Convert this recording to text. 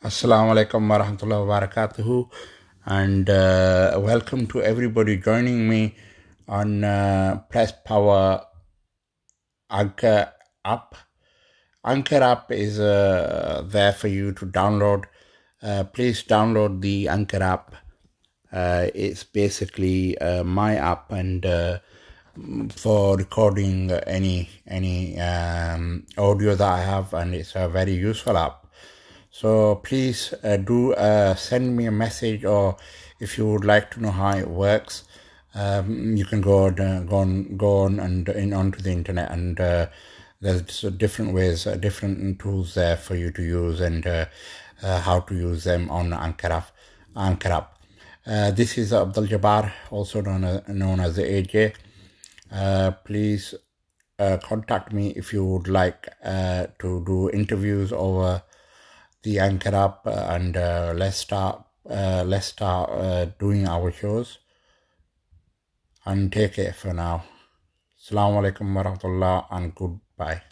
Assalamu alaikum warahmatullahi wabarakatuh and uh, welcome to everybody joining me on uh, Press Power Anchor app. Anchor app is uh, there for you to download. Uh, please download the Anchor app. Uh, it's basically uh, my app and for recording any any um, audio that I have, and it's a very useful app. So please uh, do uh, send me a message, or if you would like to know how it works, um, you can go on, uh, go on, go on and in onto the internet, and uh, there's different ways, uh, different tools there for you to use, and uh, how to use them on app. Uh, this is Abdul Jabbar, also known as, known as the AJ. Please contact me if you would like to do interviews over the anchor app uh, and uh, let's start uh, let's start uh, doing our shows. And take it for now. Assalamu alaikum warahmatullah and goodbye